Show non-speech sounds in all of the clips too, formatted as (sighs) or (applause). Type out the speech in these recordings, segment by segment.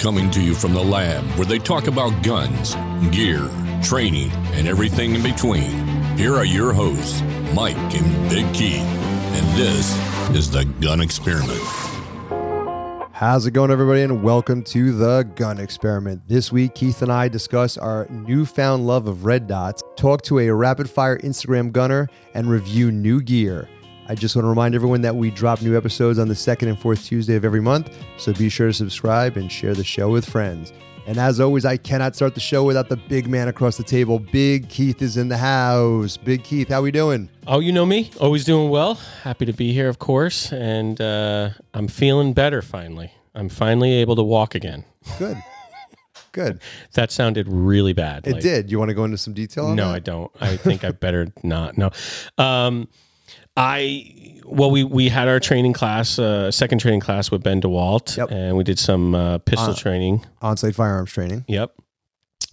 Coming to you from the lab where they talk about guns, gear, training, and everything in between. Here are your hosts, Mike and Big Keith. And this is the Gun Experiment. How's it going, everybody, and welcome to the Gun Experiment. This week, Keith and I discuss our newfound love of red dots, talk to a rapid fire Instagram gunner, and review new gear. I just want to remind everyone that we drop new episodes on the second and fourth Tuesday of every month, so be sure to subscribe and share the show with friends. And as always, I cannot start the show without the big man across the table. Big Keith is in the house. Big Keith, how are we doing? Oh, you know me. Always doing well. Happy to be here, of course. And uh, I'm feeling better finally. I'm finally able to walk again. Good. Good. (laughs) That sounded really bad. It like- did. You want to go into some detail on No, that? I don't. I think I better not. No. Um, I well, we we had our training class, uh, second training class with Ben DeWalt, Yep. and we did some uh, pistol Uh, training. On-site firearms training. Yep.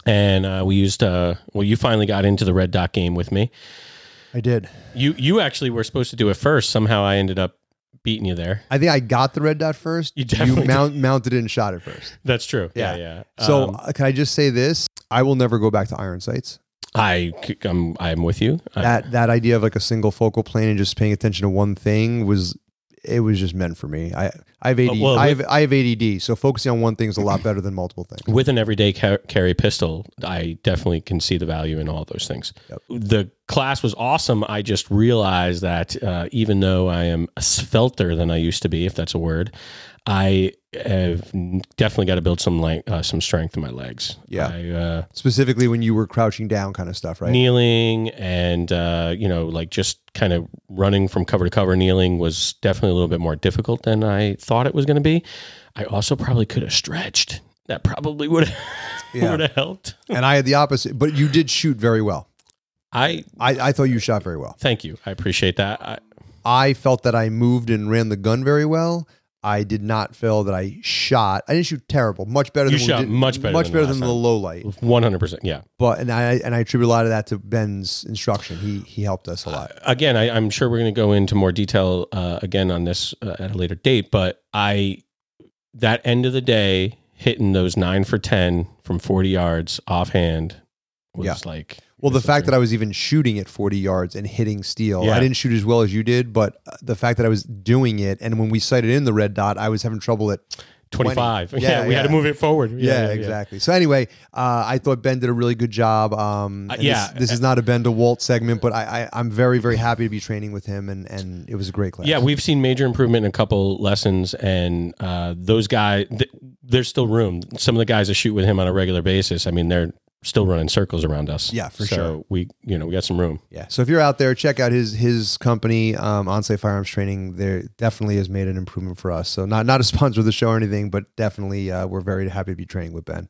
And uh, we used uh, well, you finally got into the red dot game with me. I did. You you actually were supposed to do it first. Somehow I ended up beating you there. I think I got the red dot first. You definitely did. mount, mounted it and shot it first. That's true. Yeah. Yeah, yeah. So Um, uh, can I just say this? I will never go back to iron sights. I I'm I'm with you. That that idea of like a single focal plane and just paying attention to one thing was it was just meant for me. I I have AD, Uh, well, I have I have ADD, so focusing on one thing is a lot better than multiple things. (clears throat) with an everyday ca- carry pistol, I definitely can see the value in all those things. Yep. The class was awesome. I just realized that uh, even though I am a svelter than I used to be, if that's a word, I have definitely got to build some like uh, some strength in my legs. Yeah. I, uh, Specifically when you were crouching down kind of stuff, right? kneeling and uh, you know like just kind of running from cover to cover kneeling was definitely a little bit more difficult than i thought it was going to be i also probably could have stretched that probably would have (laughs) Yeah. would have helped And I had the opposite, but you did shoot very well. i I, I thought you shot very well. thank you i appreciate that I, I felt that I moved and ran the gun very well. I did not feel that I shot. I didn't shoot terrible. Much better You than we shot did, much better much than better than the low light. 100% yeah But and I and I attribute a lot of that to Ben's instruction. He he helped us a lot. again I, i'm sure we're going to go into more detail uh, again on this uh, at a later date but i that end of the day hitting those nine for 10 from 40 yards offhand was Yeah. like Well, the fact that I was even shooting at 40 yards and hitting steel, Yeah. I didn't shoot as well as you did, but uh, the fact that I was doing it, and when we sighted in the red dot, I was having trouble at 25 20. (laughs) Yeah, we had to move it forward Yeah, exactly. So anyway, uh, I thought Ben did a really good job. Um, Uh, and yeah. this, this is not a Ben DeWalt segment, but I, I I'm very very happy to be training with him, and and it was a great class. Yeah, we've seen major improvement in a couple lessons, and uh, those guys, th- there's still room. Some of the guys that shoot with him on a regular basis, I mean, they're still running circles around us. Yeah, for so sure. We, you know, we got some room. Yeah. So if you're out there, check out his his company, um, Onsite Firearms Training. There definitely has made an improvement for us. So not not a (laughs) sponsor of the show or anything, but definitely uh, we're very happy to be training with Ben.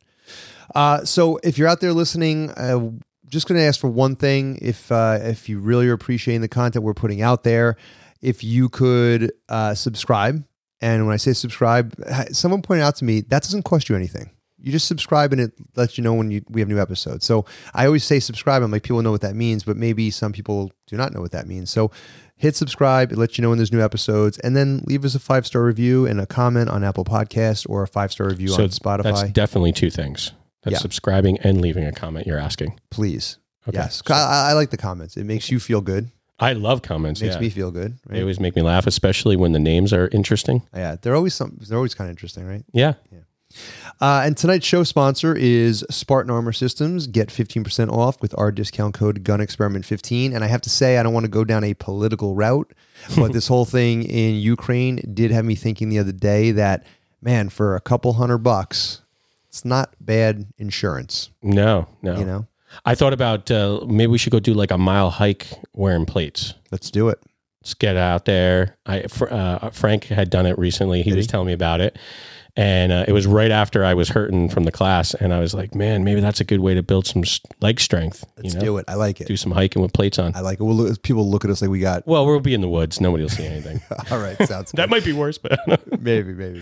Uh, so if you're out there listening, uh, just going to ask for one thing. If uh, if you really are appreciating the content we're putting out there, if you could uh, subscribe. And when I say subscribe, someone pointed out to me that doesn't cost you anything. You just subscribe and it lets you know when you, we have new episodes. So I always say subscribe. I'm like, people know what that means, but maybe some people do not know what that means. So hit subscribe. It lets you know when there's new episodes. And then leave us a five star review and a comment on Apple Podcast or a five star review on That's Spotify. definitely two things. That's Yeah. subscribing and leaving a comment. You're asking. Please. Okay. Yes. I, I like the comments. It makes you feel good. I love comments. It makes yeah. me feel good. They always make me laugh, especially when the names are interesting. Yeah. They're always some, they're always kind of interesting, right? Yeah. Yeah. Uh, and tonight's show sponsor is Spartan Armor Systems. Get 15% off with our discount code Gun Experiment 15 And I have to say, I don't want to go down a political route, but (laughs) this whole thing in Ukraine did have me thinking the other day that, man, for a couple hundred bucks, it's not bad insurance, No, no. you know? I thought about uh, maybe we should go do like a mile hike wearing plates. Let's do it. Let's get out there. I uh, Frank had done it recently. He Did was he? telling me about it, and uh, it was right after I was hurting from the class, and I was like, "Man, maybe that's a good way to build some leg strength." Let's you know, do it. I like it. do some hiking with plates on. I like it. We'll look, people look at us like we got, Well, we'll be in the woods. Nobody will see anything. (laughs) all right, sounds (laughs) that might be worse, but maybe, maybe.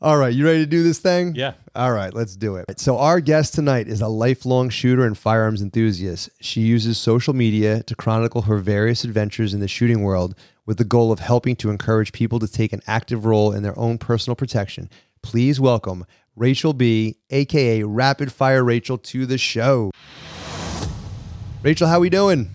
All right, you ready to do this thing? yeah. All right, let's do it. So, our guest tonight is a lifelong shooter and firearms enthusiast. She uses social media to chronicle her various adventures in the shooting world with the goal of helping to encourage people to take an active role in their own personal protection. Please welcome Rachel Bee, aka Rapid Fire Rachel, to the show. Rachel, how are we doing?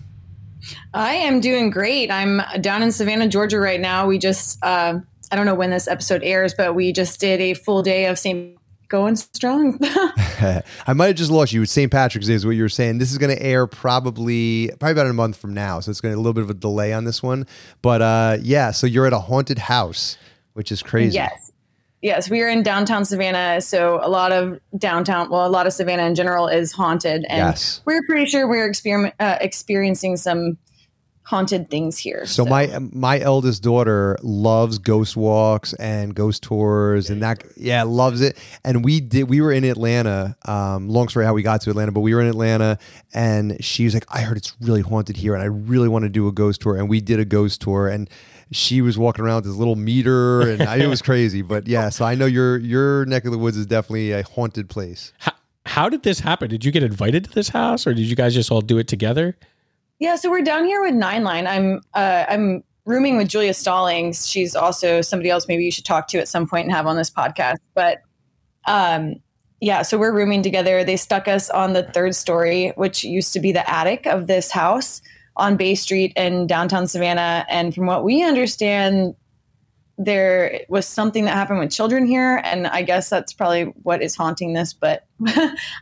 I am doing great. I'm down in Savannah, Georgia right now. We just, uh, I don't know when this episode airs, but we just did a full day of St. Going strong. (laughs) (laughs) I might have just lost you. St. Patrick's Day is what you were saying. This is going to air probably probably about a month from now, so it's going to be a little bit of a delay on this one. But uh, yeah, so you're at a haunted house, which is crazy. Yes, yes, we are in downtown Savannah, so a lot of downtown, well, a lot of Savannah in general is haunted, and Yes. we're pretty sure we're experiment, uh, experiencing some haunted things here. So my my eldest daughter loves ghost walks and ghost tours and that yeah loves it and we did we were in Atlanta um long story how we got to Atlanta but we were in Atlanta and she was like I heard it's really haunted here and I really want to do a ghost tour and we did a ghost tour and she was walking around with this little meter and I, it was crazy but yeah so I know your your neck of the woods is definitely a haunted place How, how did this happen? Did you get invited to this house, or did you guys just all do it together? Yeah, so we're down here with Nine Line. I'm uh, I'm rooming with Julia Stallings. She's also somebody else maybe you should talk to at some point and have on this podcast. But um, yeah, so we're rooming together. They stuck us on the third story, which used to be the attic of this house on Bay Street in downtown Savannah. And from what we understand, there was something that happened with children here, and I guess that's probably what is haunting this. But (laughs)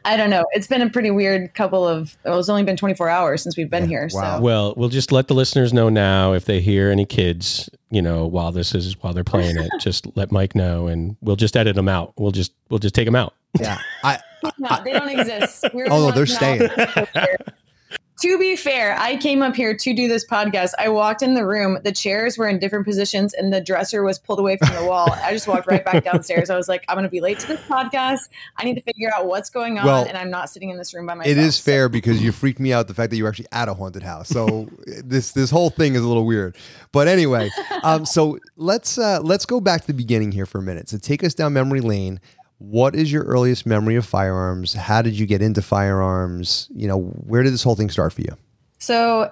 I don't know. It's been a pretty weird couple of. Well, it's only been 24 hours since we've been here. Wow. So Well, we'll just let the listeners know now if they hear any kids, you know, while this is while they're playing it, (laughs) just let Mike know, and we'll just edit them out. We'll just we'll just take them out. yeah I (laughs) no, they don't exist. We're the Oh, no, they're staying. To be fair, I came up here to do this podcast. I walked in the room, the chairs were in different positions, and the dresser was pulled away from the wall. I just walked right back downstairs. I was like, I'm going to be late to this podcast. I need to figure out what's going on, Well, and I'm not sitting in this room by myself. It is So- fair because you freaked me out the fact that you were actually at a haunted house. So (laughs) this this whole thing is a little weird. But anyway, um, so let's uh, let's go back to the beginning here for a minute. So take us down memory lane. What is your earliest memory of firearms? How did you get into firearms? You know, where did this whole thing start for you? So,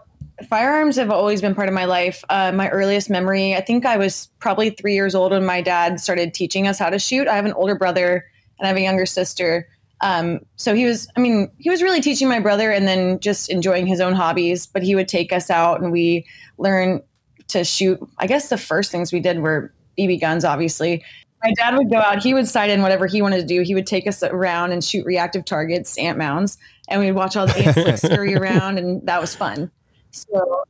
firearms have always been part of my life. Uh, my earliest memory, I think I was probably three years old when my dad started teaching us how to shoot. I have an older brother and I have a younger sister. Um, so he was, I mean, he was really teaching my brother and then just enjoying his own hobbies. But he would take us out and we learned to shoot. I guess the first things we did were BB guns, obviously. My dad would go out, he would sign in whatever he wanted to do. He would take us around and shoot reactive targets, ant mounds, and we'd watch all the ants like scurry (laughs) around, and that was fun. So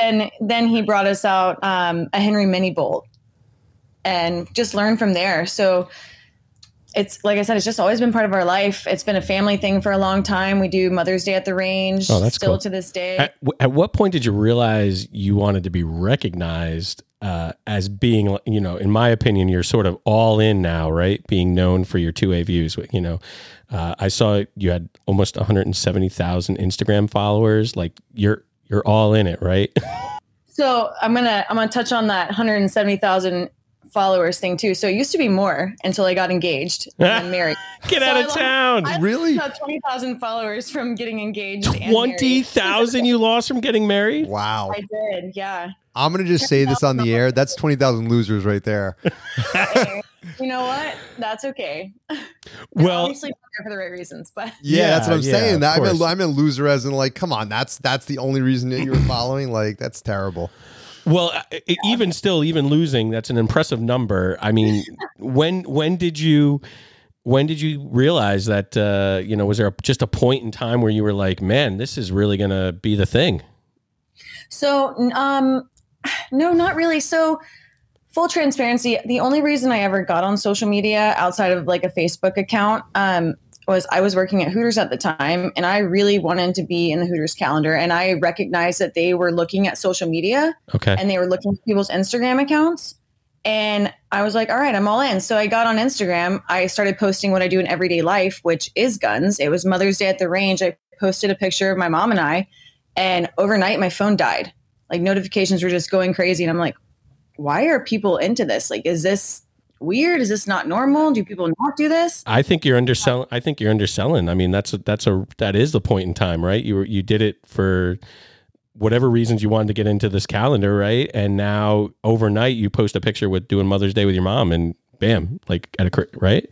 then, then he brought us out um, a Henry Mini Bolt, and just learned from there. So it's like I said, it's just always been part of our life. It's been a family thing for a long time. We do Mother's Day at the range, Oh, that's still cool. to this day. At, at what point did you realize you wanted to be recognized uh, as being, you know, in my opinion, you're sort of all in now, right? Being known for your two A views. You know, uh, I saw you had almost 170,000 Instagram followers. Like you're you're all in it, right? (laughs) So I'm gonna I'm gonna touch on that 170,000 followers thing too. So it used to be more until I got engaged and (laughs) married. Get So out I of lost- town. I Really? about 20,000 followers from getting engaged. Twenty thousand you lost from getting married. Wow. I did, yeah. I'm gonna just say this on the air. That's twenty thousand losers right there. (laughs) You know what? That's okay. Well, obviously not for the right reasons, but Yeah, Yeah, that's what I'm yeah, saying. That, I meant, course. I meant loser as in like, come on, that's that's the only reason that you were (laughs) following. Like, that's terrible. Well, uh, e- even still, even losing, that's an impressive number. I mean, (laughs) when when did you when did you realize that? Uh, you know, was there a, just a point in time where you were like, "Man, this is really going to be the thing"? So, um, (sighs) no, not really. So, full transparency, the only reason I ever got on social media outside of like a Facebook account um, was I was working at Hooters at the time and I really wanted to be in the Hooters calendar. And I recognized that they were looking at social media Okay, and they were looking at people's Instagram accounts. And I was like, all right, I'm all in. So I got on Instagram. I started posting what I do in everyday life, which is guns. It was Mother's Day at the range. I posted a picture of my mom and I, and overnight my phone died. Like notifications were just going crazy. And I'm like, why are people into this? Like, is this weird? Is this not normal? Do people not do this? I think you're underselling. I think you're underselling. I mean, that's a, that's a that is the point in time, right? You were you did it for whatever reasons you wanted to get into this calendar, right? And now overnight you post a picture with doing Mother's Day with your mom, and bam, like at a right.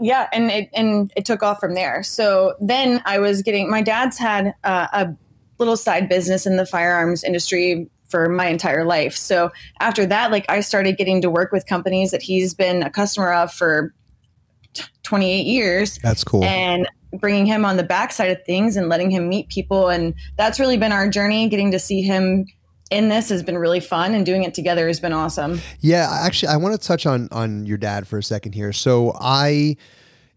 yeah, and it and it took off from there. So then I was getting my dad's had uh, a little side business in the firearms industry for my entire life. So after that, like I started getting to work with companies that he's been a customer of for t- 28 years That's cool. and bringing him on the backside of things and letting him meet people and that's really been our journey getting to see him in this has been really fun and doing it together has been awesome Yeah, actually, I want to touch on on your dad for a second here. So I,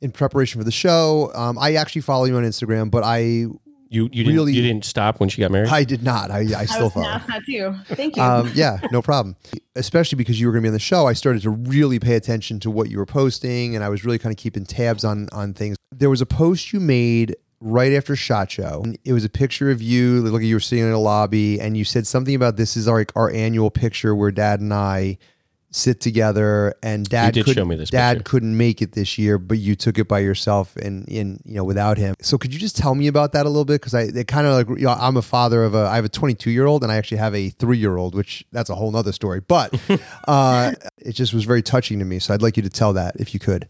in preparation for the show, um, I actually follow you on Instagram, but I You you didn't Really- you didn't stop when she got married. I did not. I, I i still was follow. asked that too thank you Um, yeah, (laughs) no problem. Especially because you were going to be on the show, I started to really pay attention to what you were posting, and I was really kind of keeping tabs on on things. There was a post you made right after Shot Show. It was a picture of you, look like you were sitting in a lobby, and you said something about this is our our annual picture where Dad and I sit together, and Dad couldn't, show me this Dad picture. couldn't make it this year, but you took it by yourself and in you know without him. So could you just tell me about that a little bit? Because I it kind of like you know, I'm a father of a I have a 22 year old and I actually have a three year old, which that's a whole nother story. But (laughs) uh, it just was very touching to me. So I'd like you to tell that if you could.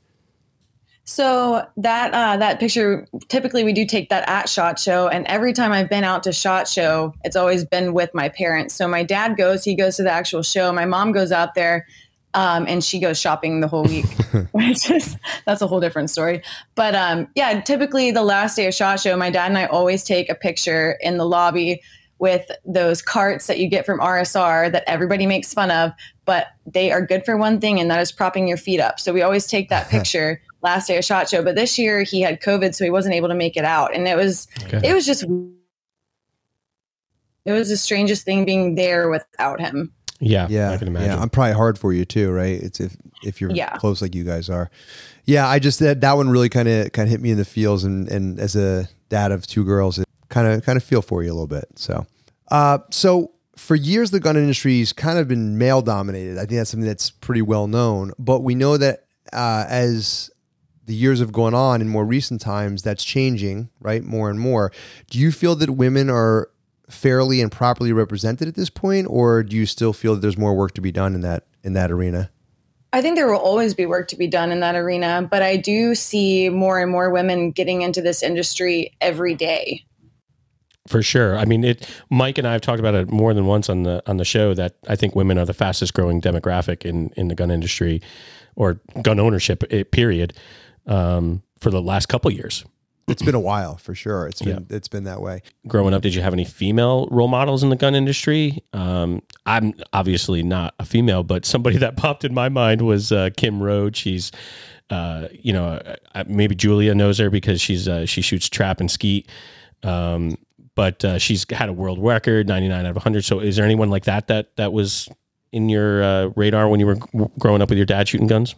So that uh, that picture, typically we do take that at Shot Show, and every time I've been out to Shot Show, it's always been with my parents. So my dad goes, he goes to the actual show. My mom goes out there, um, and she goes shopping the whole week, (laughs) which is that's a whole different story. But um, yeah, typically the last day of Shot Show, my dad and I always take a picture in the lobby with those carts that you get from RSR that everybody makes fun of, but they are good for one thing, and that is propping your feet up. So we always take that (laughs) picture last day of Shot Show. But this year he had COVID, so he wasn't able to make it out, and it was Okay. it was just it was the strangest thing being there without him. yeah, Yeah, I can imagine. Yeah, I'm probably hard for you too, right? It's if if you're Yeah. close like you guys are. Yeah, I just that that one really kind of kind of hit me in the feels, and and as a dad of two girls, it kind of kind of feel for you a little bit. So, uh, so for years the gun industry's kind of been male dominated. I think that's something that's pretty well known. But we know that uh, as the years have gone on in more recent times, that's changing, right? More and more. Do you feel that women are fairly and properly represented at this point, or do you still feel that there's more work to be done in that in that arena? I think there will always be work to be done in that arena, but I do see more and more women getting into this industry every day. For sure. I mean, it. Mike and I have talked about it more than once on the on the show that I think women are the fastest growing demographic in in the gun industry, or gun ownership. eh, Period. Um, for the last couple years. It's been a while for sure. It's been it's been that way. Growing up, did you have any female role models in the gun industry? Um, I'm obviously not a female, but somebody (laughs) that popped in my mind was uh, Kim Rhode. She's, uh, you know, uh, maybe Julia knows her because she's uh, she shoots trap and skeet. Um, but uh, she's had a world record, 99 out of 100. So, is there anyone like that that that was in your uh, radar when you were growing up with your dad shooting guns?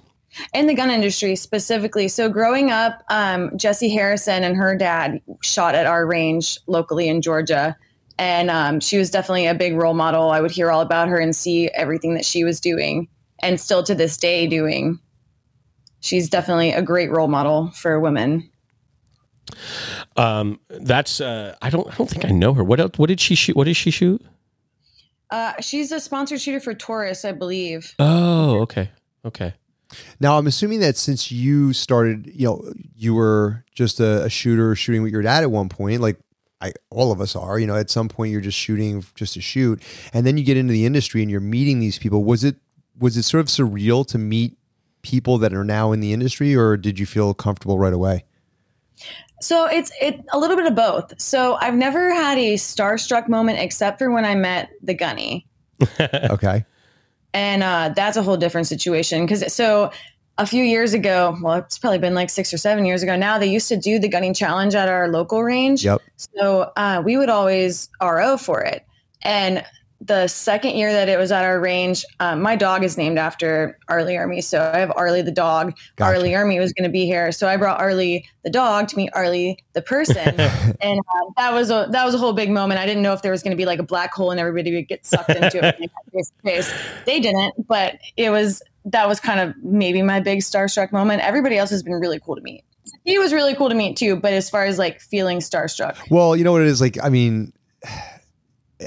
In the gun industry specifically. So growing up, um, Jessie Harrison and her dad shot at our range locally in Georgia. And um, she was definitely a big role model. I would hear all about her and see everything that she was doing and still to this day doing. She's definitely a great role model for women. Um, that's uh, I don't I don't think I know her. What else, what did she shoot? What did she shoot? Uh, she's a sponsored shooter for Taurus, I believe. Oh, okay, okay. Now I'm assuming that since you started, you know, you were just a, a shooter shooting with your dad at one point, like I all of us are, you know, at some point you're just shooting just to shoot. And then you get into the industry and you're meeting these people. Was it was it sort of surreal to meet people that are now in the industry or did you feel comfortable right away? So it's it a little bit of both. So I've never had a starstruck moment except for when I met the gunny. (laughs) Okay. And uh, that's a whole different situation. Because so a few years ago well it's probably been like six or seven years ago now they used to do the Gunny Challenge at our local range. Yep. so uh, we would always ro for it. And the second year that it was at our range um, my dog is named after R. Lee Ermey so i have arlie the dog Gotcha. R. Lee Ermey was going to be here so i brought arlie the dog to meet arlie the person (laughs) and uh, that was a that was a whole big moment. I didn't know if there was going to be like a black hole and everybody would get sucked into it face to face. They didn't, but it was that was kind of maybe my big starstruck moment. Everybody else has been really cool to meet. He was really cool to meet too, but as far as like feeling starstruck, Well, you know what it is like. I mean,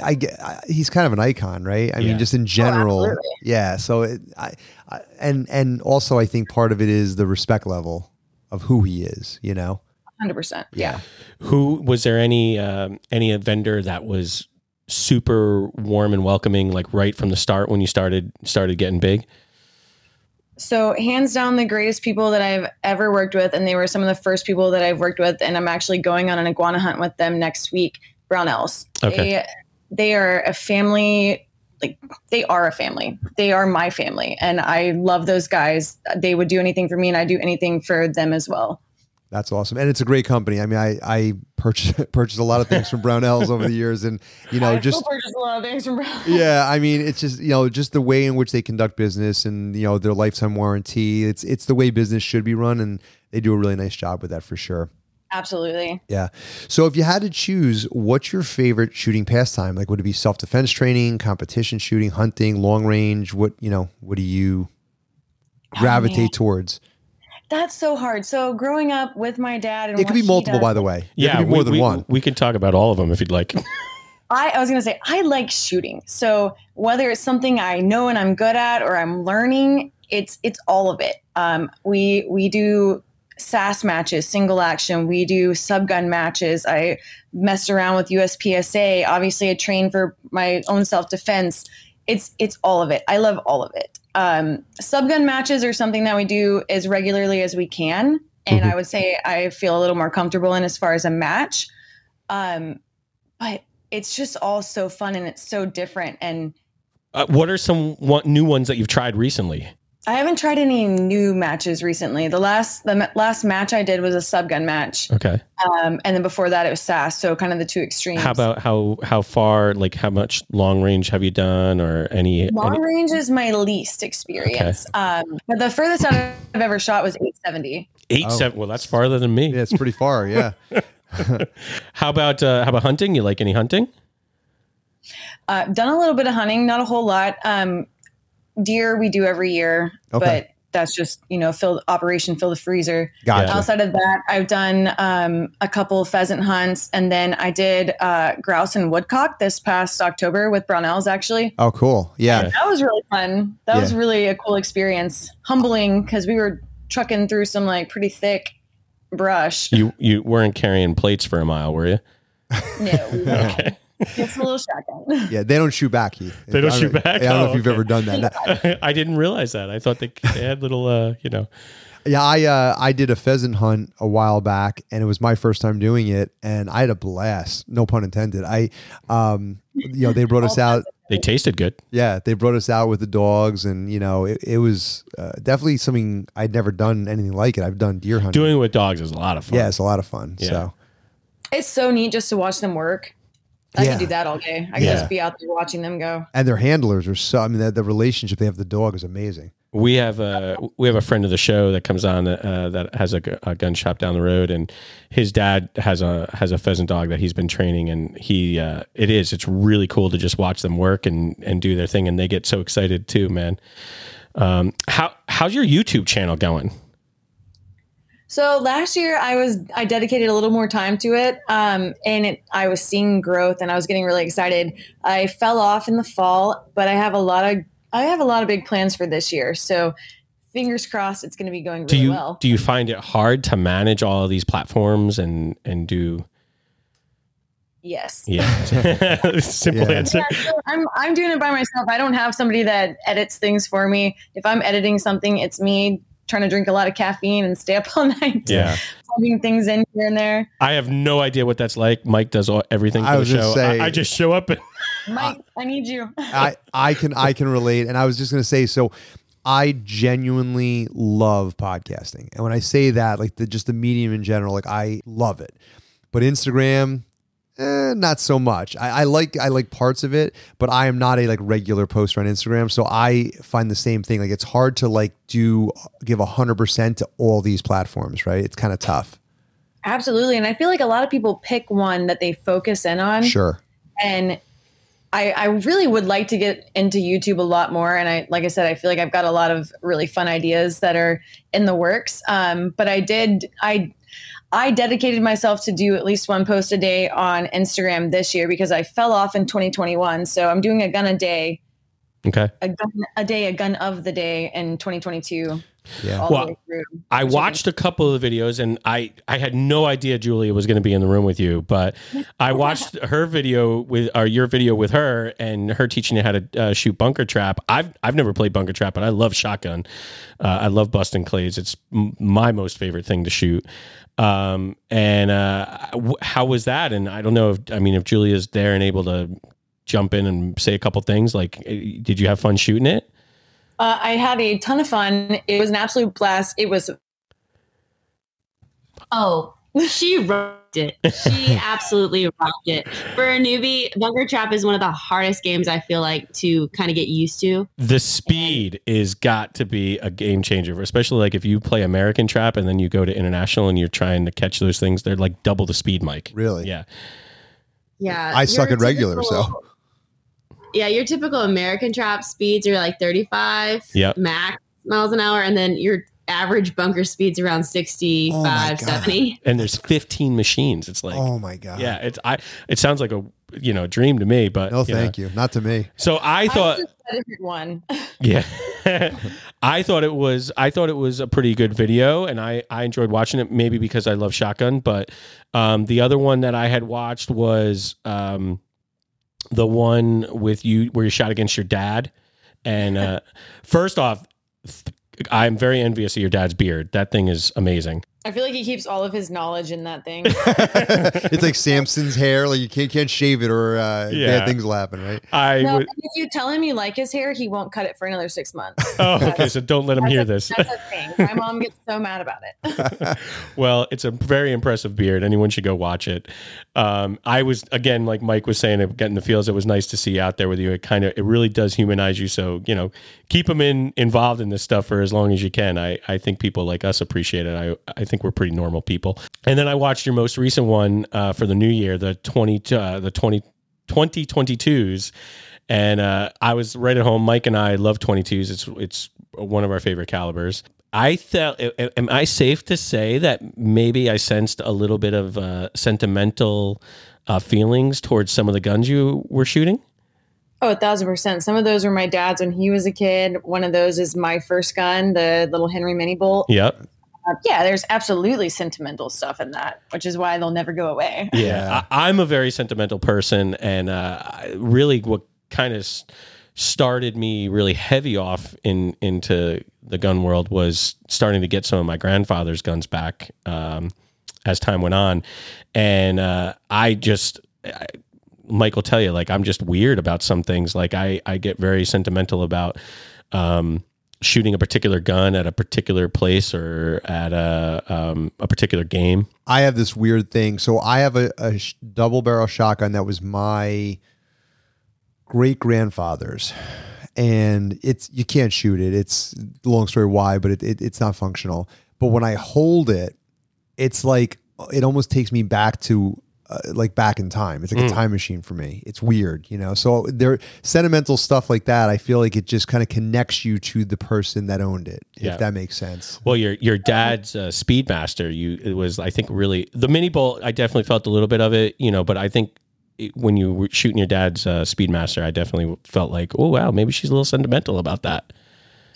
I get I, he's kind of an icon, right? I Yeah. mean, just in general, absolutely. yeah. So, it, I, I, and and also, I think part of it is the respect level. of who he is. You know. Hundred percent. Yeah. Who was there any um, any vendor that was super warm and welcoming, like right from the start when you started started getting big? So hands down, the greatest people that I've ever worked with, and they were some of the first people that I've worked with, and I'm actually going on an iguana hunt with them next week. Brownells. Okay. They, they are a family. Like they are a family. They are my family, and I love those guys. They would do anything for me, and I do anything for them as well. That's awesome, and it's a great company. I mean, I I purchased (laughs) purchased a lot of things from Brownells over the years, and you know, I just still purchase a lot of things from Brownells. yeah, I mean, it's just you know, just the way in which they conduct business, and you know, their lifetime warranty. It's it's the way business should be run, and they do a really nice job with that for sure. Absolutely. Yeah. So if you had to choose, what's your favorite shooting pastime? Like, would it be self defense training, competition shooting, hunting, long range? What you know? What do you gravitate man. towards? That's so hard. So growing up with my dad, and It could be multiple, does- by the way. It Yeah, could be more we, than we, one. We can talk about all of them if you'd like. (laughs) (laughs) I, I was gonna say I like shooting. So whether it's something I know and I'm good at or I'm learning, it's it's all of it. Um, we we do SASS matches, single action. We do subgun matches. I messed around with USPSA. Obviously, I train for my own self defense. It's it's all of it. I love all of it. Um, subgun matches are something that we do as regularly as we can, and Mhm. I would say I feel a little more comfortable in as far as a match. Um, but it's just all so fun and it's so different. And uh, what are some new ones that you've tried recently? I haven't tried any new matches recently. The last the ma- last match I did was a subgun match, Okay. um, and then before that it was SASS. So kind of the two extremes. How about how how far like how much long range have you done or any, long any range is my least experience. Um, but the furthest out I've ever shot was 870. eight Oh. seven? Well, that's farther than me. yeah, it's pretty far. Yeah. (laughs) (laughs) How about uh, how about hunting? You like any hunting? Uh, done a little bit of hunting, not a whole lot. Um, deer we do every year, Okay. but that's just you know fill Operation Fill the Freezer. Gotcha. Outside of that, I've done um, a couple pheasant hunts, and then I did uh, grouse and woodcock this past October with Brownells. Actually, Oh, cool. Yeah. that was really fun. That was really a cool experience, humbling because we were trucking through some like pretty thick brush. You you weren't carrying plates for a mile, were you? No, we. (laughs) Okay. Just a little shotgun. (laughs) Yeah. They don't shoot back, Heath. They don't I shoot back? I don't know Oh, if you've okay. ever done that. (laughs) I didn't realize that. I thought they, they had little, uh, you know. Yeah, I uh, I did a pheasant hunt a while back, and it was my first time doing it, and I had a blast. No pun intended. I, um, you know, they brought us out. They tasted good. Yeah, they brought us out with the dogs, and you know, it, it was uh, definitely something I'd never done anything like it. I've done deer hunting. Doing it with dogs is a lot of fun. yeah, it's a lot of fun. Yeah. So It's so neat just to watch them work. I Yeah. can do that all day. I can Yeah. just be out there watching them go. and their handlers are so. I mean, the, the relationship they have with the dog is amazing. We have a we have a friend of the show that comes on uh, that has a, a gun shop down the road, and his dad has a has a pheasant dog that he's been training, and he uh, it is it's really cool to just watch them work and and do their thing, and they get so excited too, man. Um, how how's your YouTube channel going? So last year I was I dedicated a little more time to it, um, and it, I was seeing growth, and I was getting really excited. I fell off in the fall, but I have a lot of I have a lot of big plans for this year. So fingers crossed, it's going to be going Do really you well. do you find it hard to manage all of these platforms and and do yes. yeah (laughs) (laughs) simple Yeah. answer Yeah, so I'm I'm doing it by myself. I don't have somebody that edits things for me. If I'm editing something, it's me trying to drink a lot of caffeine and stay up all (laughs) night, yeah plugging things in here and there. I have no idea what that's like. Mike does all, everything for I the was gonna show. say- I, I just show up and Mike, I need you. I (laughs) I can I can relate, and I was just gonna say so. I genuinely love podcasting, and when I say that, like the just the medium in general, like I love it. But Instagram, eh, not so much. I, I like I like parts of it, but I am not a like regular poster on Instagram. So I find the same thing. Like it's hard to like do give a hundred percent to all these platforms, right? It's kind of tough. Absolutely. And I feel like a lot of people pick one that they focus in on. Sure. And I, I really would like to get into YouTube a lot more. And I, like I said, I feel like I've got a lot of really fun ideas that are in the works. Um, but I did, I, I dedicated myself to do at least one post a day on Instagram this year because I fell off in 2021. So I'm doing a gun a day, okay. a gun a day, a gun of the day in 2022. Yeah. all Well. I watched a couple of the videos and I, I had no idea Julia was going to be in the room with you, but I (laughs) watched her video with or your video with her and her teaching you how to uh, shoot bunker trap. I've I've never played bunker trap, but I love shotgun. Uh, I love busting clays. It's m- my most favorite thing to shoot. Um, and uh, w- how was that? And I don't know if I mean if Julia's there and able to jump in and say a couple things. Like, eh, did you have fun shooting it? Uh, I had a ton of fun. It was an absolute blast. It was Oh, she (laughs) rocked it. She absolutely rocked it. For a newbie, Bunker Trap is one of the hardest games I feel like to kind of get used to. the speed is got to be a game changer, especially like if you play American Trap and then you go to international and you're trying to catch those things. They're like double the speed, Mike. Really? Yeah, Yeah. I suck at regular, so. Typical- Yeah, your typical American trap speeds are like 35 Yep. max miles an hour, and then your average bunker speeds around 65, Oh my God. 70. and there's 15 machines. It's like, oh my god. yeah, it's I. It sounds like a you know dream to me, but No, you know. thank you. Not to me. So I I thought, was just one. (laughs) yeah, (laughs) I thought it was. I thought it was a pretty good video, and I I enjoyed watching it. Maybe because I love shotgun, but um, the other one that I had watched was um, the one with you where you shot against your dad. And uh, (laughs) first off, th- I'm very envious of your dad's beard. That thing is amazing. I feel like he keeps all of his knowledge in that thing. (laughs) (laughs) it's like Samson's hair. Like you can't can't shave it or uh, Yeah. bad things will happen, right? I no, would. if you tell him you like his hair, he won't cut it for another six months. (laughs) Oh, okay. So don't let him hear this. That's a thing. My mom gets so mad about it. well, it's a very impressive beard. Anyone should go watch it. Um, I was again, like Mike was saying, getting the feels. It was nice to see you out there with you. It kind of, it really does humanize you. So you know, keep them in involved in this stuff for as long as you can. I, I think people like us appreciate it. I, I think we're pretty normal people. And then I watched your most recent one uh, for the new year, the twenty, uh, the 20, 2022s. And uh, I was right at home. Mike and I love 22s. It's it's one of our favorite calibers. I felt. Am I safe to say that maybe I sensed a little bit of uh, sentimental uh, feelings towards some of the guns you were shooting? Oh, a thousand percent. Some of those were my dad's when he was a kid. One of those is my first gun, the little Henry Mini Bolt. Yep. Uh, yeah, there's absolutely sentimental stuff in that, which is why they'll never go away. (laughs) Yeah, I, I'm a very sentimental person, and uh, really, what kind of started me really heavy off in into the gun world was starting to get some of my grandfather's guns back um, as time went on, and uh, I just. I, Mike will tell you, like I'm just weird about some things. Like I, I get very sentimental about um, shooting a particular gun at a particular place or at a um, a particular game. I have this weird thing. So I have a, a sh- double barrel shotgun that was my great grandfather's, and it's you can't shoot it. It's long story why, but it, it it's not functional. But when I hold it, it's like it almost takes me back to. Uh, like back in time, it's like a time machine for me. It's weird, you know. So there, sentimental stuff like that. I feel like it just kind of connects you to the person that owned it, Yeah. if that makes sense. Well, your your dad's uh, Speedmaster, you it was I think really the mini bolt. I definitely felt a little bit of it, you know, but I think it, when you were shooting your dad's uh, Speedmaster, I definitely felt like, oh wow, maybe she's a little sentimental about that.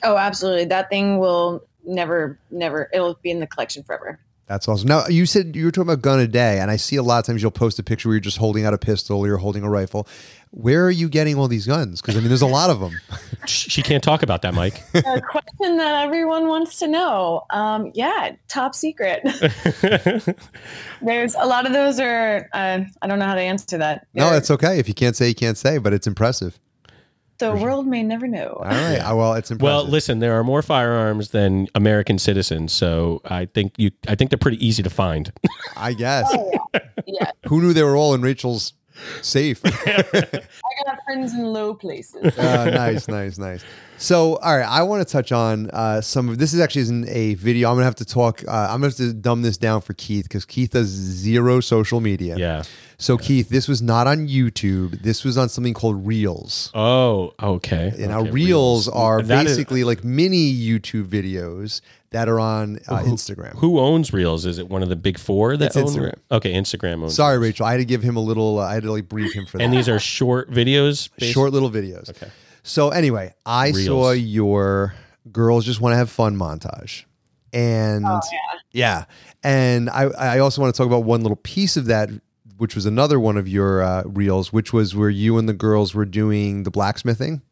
Oh, absolutely. That thing will never, never, it'll be in the collection forever. That's awesome. Now you said you were talking about gun a day, and I see a lot of times you'll post a picture where you're just holding out a pistol or you're holding a rifle. Where are you getting all these guns? Because I mean, there's a lot of them. (laughs) She can't talk about that, Mike. a question that everyone wants to know. Um, yeah, top secret. (laughs) There's a lot of those are. Uh, I don't know how to answer that. No, They're- that's okay. If you can't say, you can't say, but it's impressive. The world may never know. All right. Uh, Well, it's impressive. well, listen, there are more firearms than American citizens, so I think you I think they're pretty easy to find. (laughs) I guess. Oh, yeah. yeah, Who knew they were all in Rachel's safe? (laughs) I got friends in low places. uh, nice, nice, nice. So, all right, I want to touch on uh, some of this. Is actually isn't a video. I'm gonna have to talk. Uh, I'm gonna have to dumb this down for Keith because Keith does zero social media. yeah. So, Keith, this was not on YouTube. This was on something called Reels. Oh, okay. And now Okay, Reels are That is- basically like mini YouTube videos that are on uh, Instagram. Who owns Reels? Is it one of the big four that It's own Instagram. Okay, Instagram owns. Sorry, Rachel. I had to give him a little. Uh, I had to like brief him for that. And these are short videos. based- short little videos. Okay. So anyway, I saw your girls just want to have fun montage. And Oh, yeah. And I, I also want to talk about one little piece of that, which was another one of your uh, reels, which was where you and the girls were doing the blacksmithing.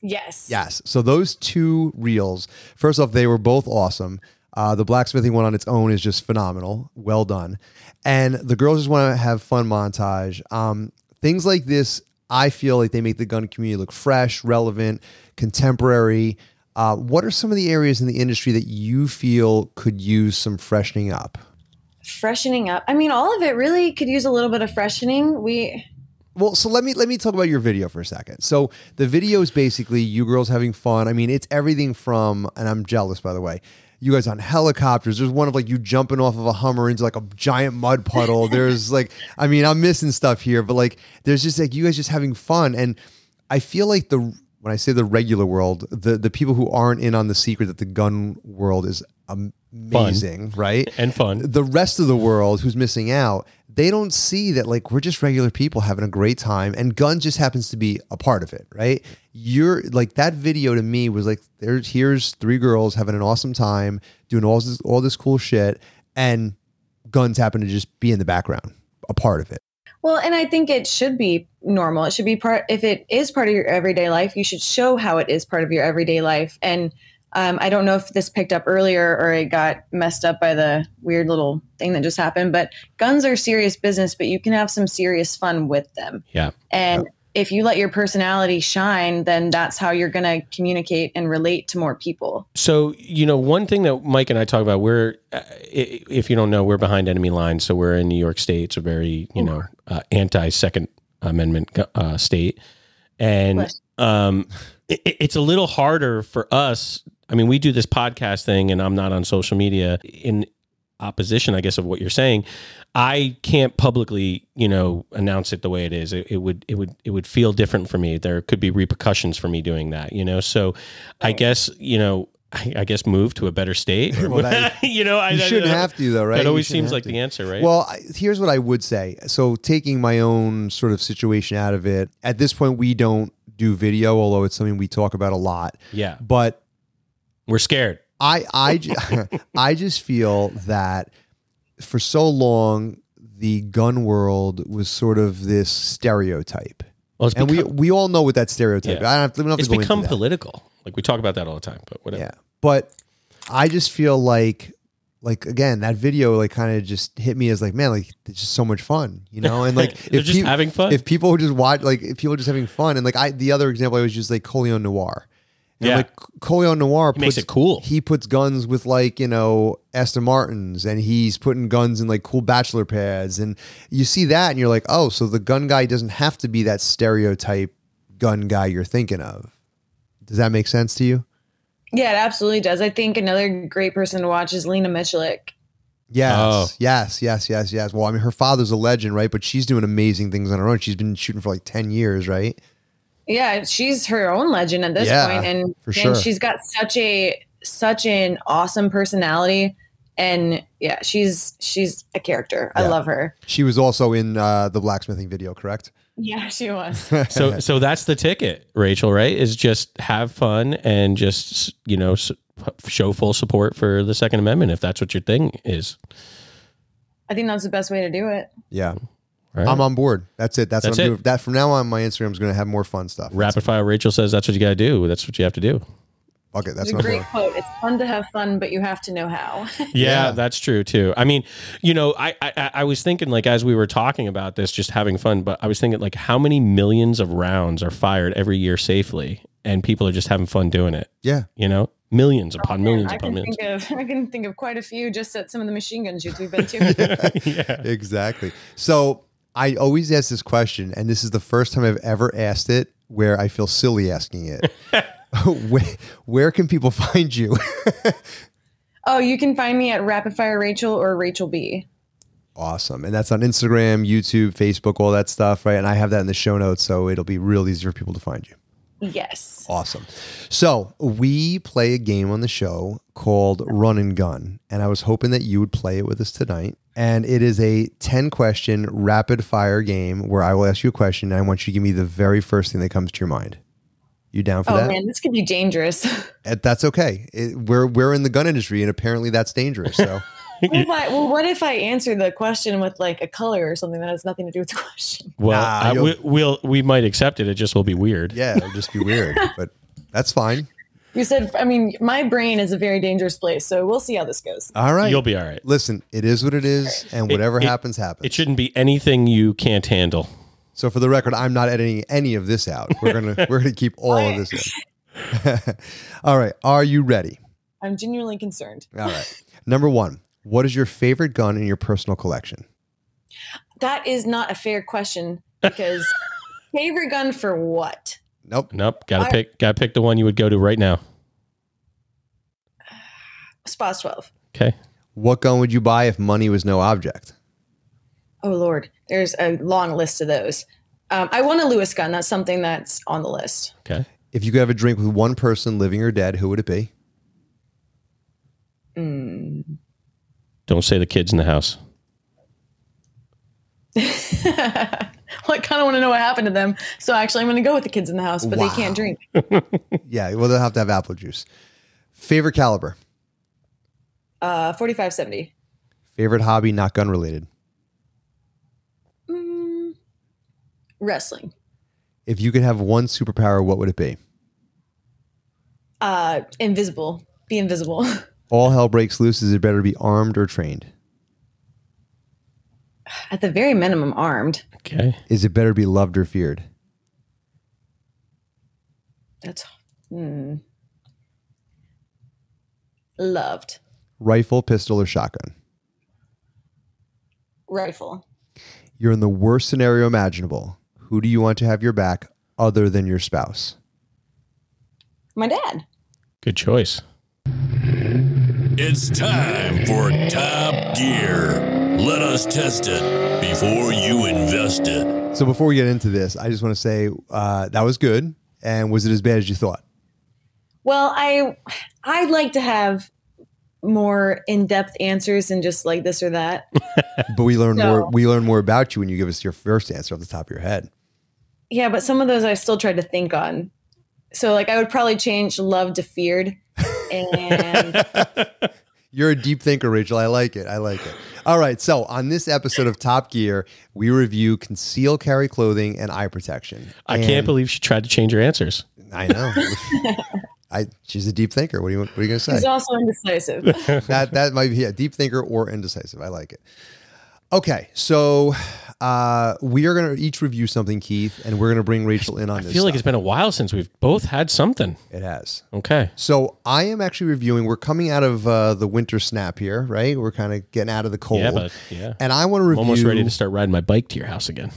Yes. Yes. So those two reels, first off, they were both awesome. Uh, the blacksmithing one on its own is just phenomenal. Well done. And the girls just want to have fun montage. Um, things like this, I feel like they make the gun community look fresh, relevant, contemporary. Uh, what are some of the areas in the industry that you feel could use some freshening up? Freshening up. I mean, all of it really could use a little bit of freshening. We Well, so let me let me talk about your video for a second. So the video is basically you girls having fun. I mean, it's everything from, and I'm jealous by the way. You guys on helicopters. There's one of like you jumping off of a Hummer into like a giant mud puddle. (laughs) There's like, I mean, I'm missing stuff here, but like, there's just like you guys just having fun, and I feel like the when I say the regular world, the the people who aren't in on the secret that the gun world is amazing, right? and fun. the rest of the world who's missing out, they don't see that like we're just regular people having a great time and guns just happens to be a part of it, right? You're like that video to me was like there's here's three girls having an awesome time doing all this all this cool shit and guns happen to just be in the background, a part of it. Well, and I think it should be normal. It should be part, if it is part of your everyday life, you should show how it is part of your everyday life. And um, I don't know if this picked up earlier or it got messed up by the weird little thing that just happened, but guns are serious business, but you can have some serious fun with them. Yeah. And if you let your personality shine, then that's how you're going to communicate and relate to more people. So, you know, one thing that Mike and I talk about, we're, uh, if you don't know, we're behind enemy lines. So we're in New York State. It's a very, you know, uh, anti Second Amendment uh, state. And um, it, it's a little harder for us. I mean, we do this podcast thing and I'm not on social media in opposition, I guess, of what you're saying. I can't publicly, you know, announce it the way it is. It, it would, it would, it would feel different for me. There could be repercussions for me doing that, you know. So, I guess, you know, I, I guess move to a better state. or (laughs) Well, that- you know, I You shouldn't I- have to though, right? It always seems like to. the answer, right? Well, here's what I would say. So, taking my own sort of situation out of it, at this point, we don't do video, although it's something we talk about a lot. yeah, But we're scared. I, I, (laughs) I just feel that for so long, the gun world was sort of this stereotype. Well, And we, become, we all know what that stereotype. Yeah. I don't have to, we don't have it's to go become political. Like we talk about that all the time, but whatever. Yeah. But I just feel like like again, that video like kind of just hit me as like, man, like it's just so much fun, you know? And like (laughs) They're just peop- having fun. if people were just watch like if people are just having fun and like I the other example I was just like Colion Noir. And Yeah. like Colion Noir He makes puts- it cool. He puts guns with like, you know, Aston Martins and he's putting guns in like cool bachelor pads. And you see that and you're like, oh, so the gun guy doesn't have to be that stereotype gun guy you're thinking of. Does that make sense to you? Yeah, it absolutely does. I think another great person to watch is Lena Miculek. Yes, Oh. yes, yes, yes, yes. Well, I mean, her father's a legend, right? But she's doing amazing things on her own. She's been shooting for like 10 years, right? Yeah, she's her own legend at this Yeah, point, and for and sure. she's got such a such an awesome personality, and yeah, she's she's a character. I love her. She was also in uh, the blacksmithing video, correct? Yeah, she was. (laughs) So, so that's the ticket, Rachel. Right? Is just have fun and just you know show full support for the Second Amendment if that's what your thing is. I think that's the best way to do it. yeah. Right? I'm on board. That's it. That's, That's what I'm it. doing. That from now on, my Instagram is going to have more fun stuff. Rapid fire. Rachel says that's what you got to do. That's what you have to do. Okay, that's It's a great doing. quote. It's fun to have fun, but you have to know how. (laughs) Yeah, Yeah. that's true too. I mean, you know, I, I I was thinking like as we were talking about this, just having fun, but I was thinking like how many millions of rounds are fired every year safely, and people are just having fun doing it. Yeah. You know, millions upon oh, millions I upon can millions. think of (laughs) I can think of quite a few just at some of the machine gun shoots we've been to. (laughs) yeah. Exactly. So I always ask this question, and this is the first time I've ever asked it where I feel silly asking it. (laughs) (laughs) where, where can people (laughs) find you? oh, you can find me at Rapid Fire Rachel or Rachel Bee. awesome. And that's on Instagram, YouTube, Facebook, all that stuff, right? And I have that in the show notes, so it'll be real easy for people to find you. Yes. Awesome. So we play a game on the show called Run and Gun, and I was hoping that you would play it with us tonight. And it is a 10 question rapid fire game where I will ask you a question and I want you to give me the very first thing that comes to your mind. You down for Oh that? Oh man, this could be dangerous. (laughs) Uh, That's okay. It, we're we're in the gun industry, and apparently that's dangerous. So (laughs) what if I, well, what if I answer the question with like a color or something that has nothing to do with the (laughs) question? Well, Nah, I- we, we'll we might accept it. It just will be weird. yeah, it'll just be weird, (laughs) but that's fine. You said, I mean, my brain is a very dangerous place, so we'll see how this goes. All right. You'll be all right. Listen, it is what it is, and whatever it- happens, happens. It shouldn't be anything you can't handle. so for the record, I'm not editing any of this out. We're gonna (laughs) we're gonna keep all of this in. all right. Are you ready? I'm genuinely concerned. All right. Number one. What is your favorite gun in your personal collection? That is not a fair question because (laughs) favorite gun for what? Nope. Nope. Got to I- pick. Got to pick the one you would go to right now. Spots 12. Okay. What gun would you buy if money was no object? Oh Lord, there's a long list of those. Um, I want a Lewis gun. That's something that's on the list. Okay. If you could have a drink with one person, living or dead, who would it be? Mm. Don't say the kids in the house. (laughs) well, I kind of want to know what happened to them. So actually, I'm going to go with the kids in the house, but they can't drink. (laughs) Yeah, well, they'll have to have apple juice. Favorite caliber? Uh, 4570. Favorite hobby, not gun related? Mm. Wrestling. If you could have one superpower, what would it be? Uh, invisible. Be invisible. (laughs) All hell breaks loose. Is it better to be armed or trained? At the very minimum, armed. Okay. Is it better to be loved or feared? That's hmm. loved. Rifle, pistol, or shotgun? Rifle. You're in the worst scenario imaginable. Who do you want to have your back other than your spouse? My dad. Good choice. It's time for Top Gear. Let us test it before you invest it. So before we get into this, I just want to say uh, that was good. And was it as bad as you thought? Well, I I'd like to have more in-depth answers than just like this or that. (laughs) But we learn No. more. We learn more about you when you give us your first answer off the top of your head. yeah, but some of those I still tried to think on. So like I would probably change love to feared. And (laughs) You're a deep thinker, Rachel. I like it. I like it. All right. So on this episode of Top Gear, we review conceal carry clothing and eye protection. I And- can't believe she tried to change her answers. I know. (laughs) I she's a deep thinker. What do you what are you gonna say? he's also indecisive. (laughs) that that might be a deep thinker or indecisive. I like it. Okay, so uh, we are going to each review something, Keith, and we're going to bring Rachel in on I this. I feel like it's been a while since we've both had something. it has. Okay. So I am actually reviewing. We're coming out of uh, the winter snap here, right? We're kind of getting out of the cold. Yeah, but yeah. and I want to I'm review. almost ready to start riding my bike to your house again.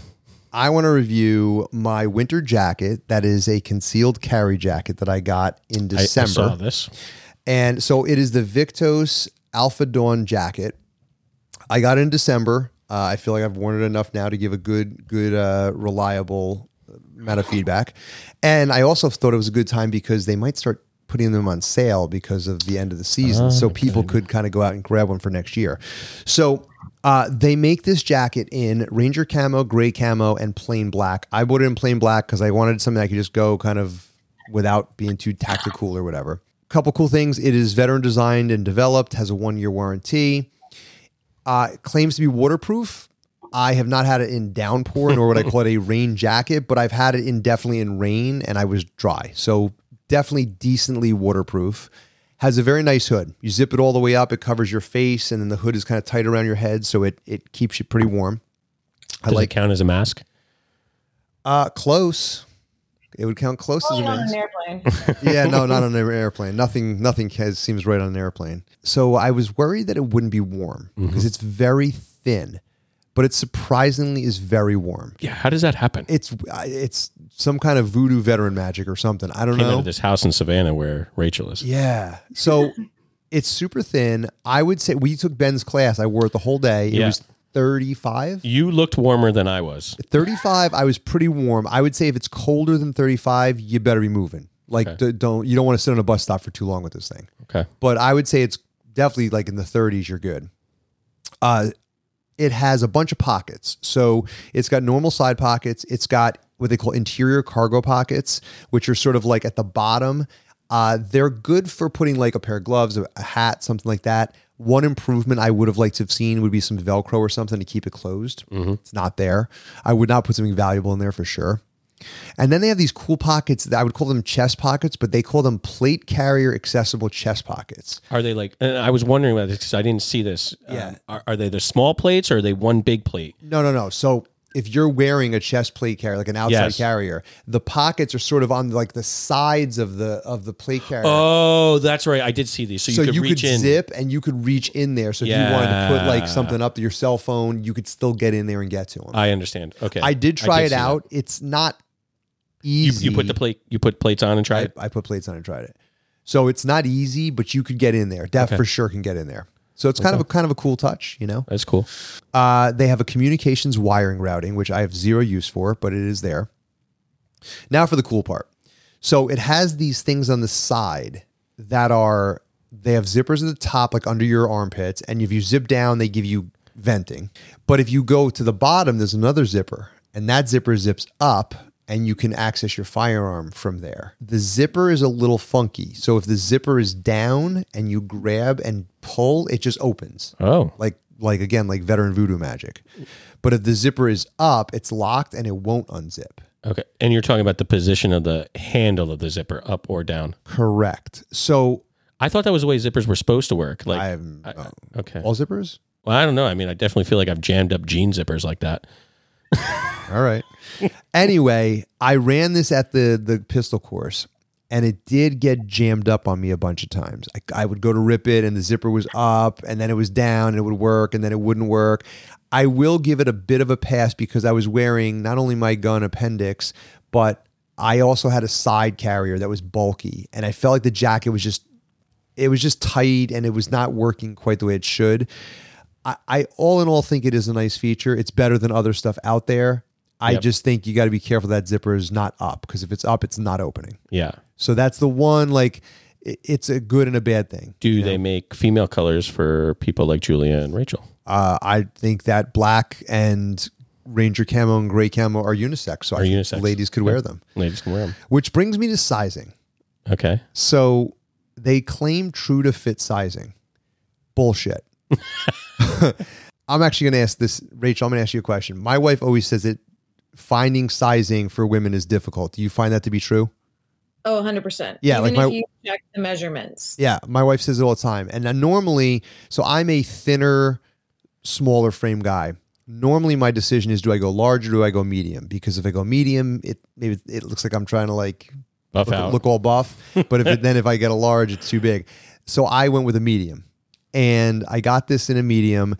I want to review my winter jacket. That is a concealed carry jacket that I got in I, I December. saw this. And so it is the Viktos Alpha Dawn jacket. I got it in December. Uh, I feel like I've worn it enough now to give a good, good, uh, reliable amount of feedback. And I also thought it was a good time because they might start putting them on sale because of the end of the season. so people could kind of go out and grab one for next year. So uh, they make this jacket in Ranger camo, gray camo, and plain black. I bought it in plain black because I wanted something I could just go kind of without being too tactical or whatever. Couple cool things. It is veteran designed and developed, has a one year warranty. Uh, claims to be waterproof. I have not had it in downpour, nor would I call it a rain jacket, but I've had it in definitely in rain and I was dry. So definitely decently waterproof. Has a very nice hood. You zip it all the way up, it covers your face, and then the hood is kind of tight around your head, so it it keeps you pretty warm. I Does like it count as a mask? uh close. It would count close as a Only an airplane. (laughs) yeah, no, not on an (laughs) airplane. Nothing, nothing has, seems right on an airplane. So I was worried that it wouldn't be warm because it's very thin, but it surprisingly is very warm. Yeah. How does that happen? It's uh, it's some kind of voodoo veteran magic or something. I don't Came out know. of this house in Savannah where Rachel is. Yeah. So (laughs) it's super thin. I would say we took Ben's class. I wore it the whole day. It Yeah. was 35. You looked warmer than I was. 35, I was pretty warm. I would say if it's colder than 35, you better be moving. Like Okay. d- don't you don't want to sit on a bus stop for too long with this thing. Okay. But I would say it's definitely like in the 30s you're good. Uh it has a bunch of pockets. So it's got normal side pockets. It's got what they call interior cargo pockets, which are sort of like at the bottom. Uh, they're good for putting like a pair of gloves, a hat, something like that. One improvement I would have liked to have seen would be some Velcro or something to keep it closed. It's not there. I would not put something valuable in there for sure. And then they have these cool pockets that I would call them chest pockets, but they call them plate carrier accessible chest pockets. Are they like? And I was wondering about this because I didn't see this. Yeah. Um, are, are they the small plates or are they one big plate? No, no, no. So if you're wearing a chest plate carrier, like an outside Yes. carrier, the pockets are sort of on like the sides of the of the plate carrier. Oh, that's right. I did see these. So you so could you reach could in. zip and you could reach in there. So if you wanted to put like something up to your cell phone, you could still get in there and get to them. I understand. Okay. I did try it see that. out. It's not You, easy. you put the plate. You put plates on and try I, it. I put plates on and tried it. So it's not easy, but you could get in there. Def Okay. for sure can get in there. So it's kind of a kind of a cool touch, you know. That's cool. Uh, they have a communications wiring routing, which I have zero use for, but it is there. Now for the cool part. So it has these things on the side that are they have zippers at the top, like under your armpits, and if you zip down, they give you venting. But if you go to the bottom, there's another zipper, and that zipper zips up, and you can access your firearm from there. The zipper is a little funky. So if the zipper is down and you grab and pull, it just opens Oh, like like again like veteran voodoo magic but if the zipper is up it's locked and it won't unzip okay. And you're talking about the position of the handle of the zipper, up or down. correct so I thought that was the way zippers were supposed to work. Like, i have I- okay. all zippers Well, I don't know. I mean, I definitely feel like I've jammed up jean zippers like that. (laughs) all right anyway i ran this at the the pistol course and it did get jammed up on me a bunch of times I, I would go to rip it and the zipper was up and then it was down and it would work and then it wouldn't work i will give it a bit of a pass because i was wearing not only my gun appendix but i also had a side carrier that was bulky and i felt like the jacket was just it was just tight and it was not working quite the way it should. I, I all in all think it is a nice feature. It's better than other stuff out there. I Yep. just think you got to be careful that zipper is not up because if it's up, it's not opening. Yeah. So that's the one. Like it's a good and a bad thing. Do they make female colors for people like Julia and Rachel? Uh, I think that black and ranger camo and gray camo are unisex, so Are think unisex. ladies could wear them. Ladies can wear them. Which brings me to sizing. Okay. So they claim true to fit sizing. Bullshit. (laughs) (laughs) I'm actually going to ask this, Rachel. I'm going to ask you a question. My wife always says that finding sizing for women is difficult. Do you find that to be true? Oh, 100%. Yeah, Even like my- if you check the measurements. Yeah, my wife says it all the time. And then normally, so I'm a thinner, smaller frame guy. Normally, my decision is: do I go large or do I go medium? Because if I go medium, it maybe it looks like I'm trying to like Buff look, out. look all buff. (laughs) But if it, then if I get a large, it's too big. So I went with a medium, and I got this in a medium.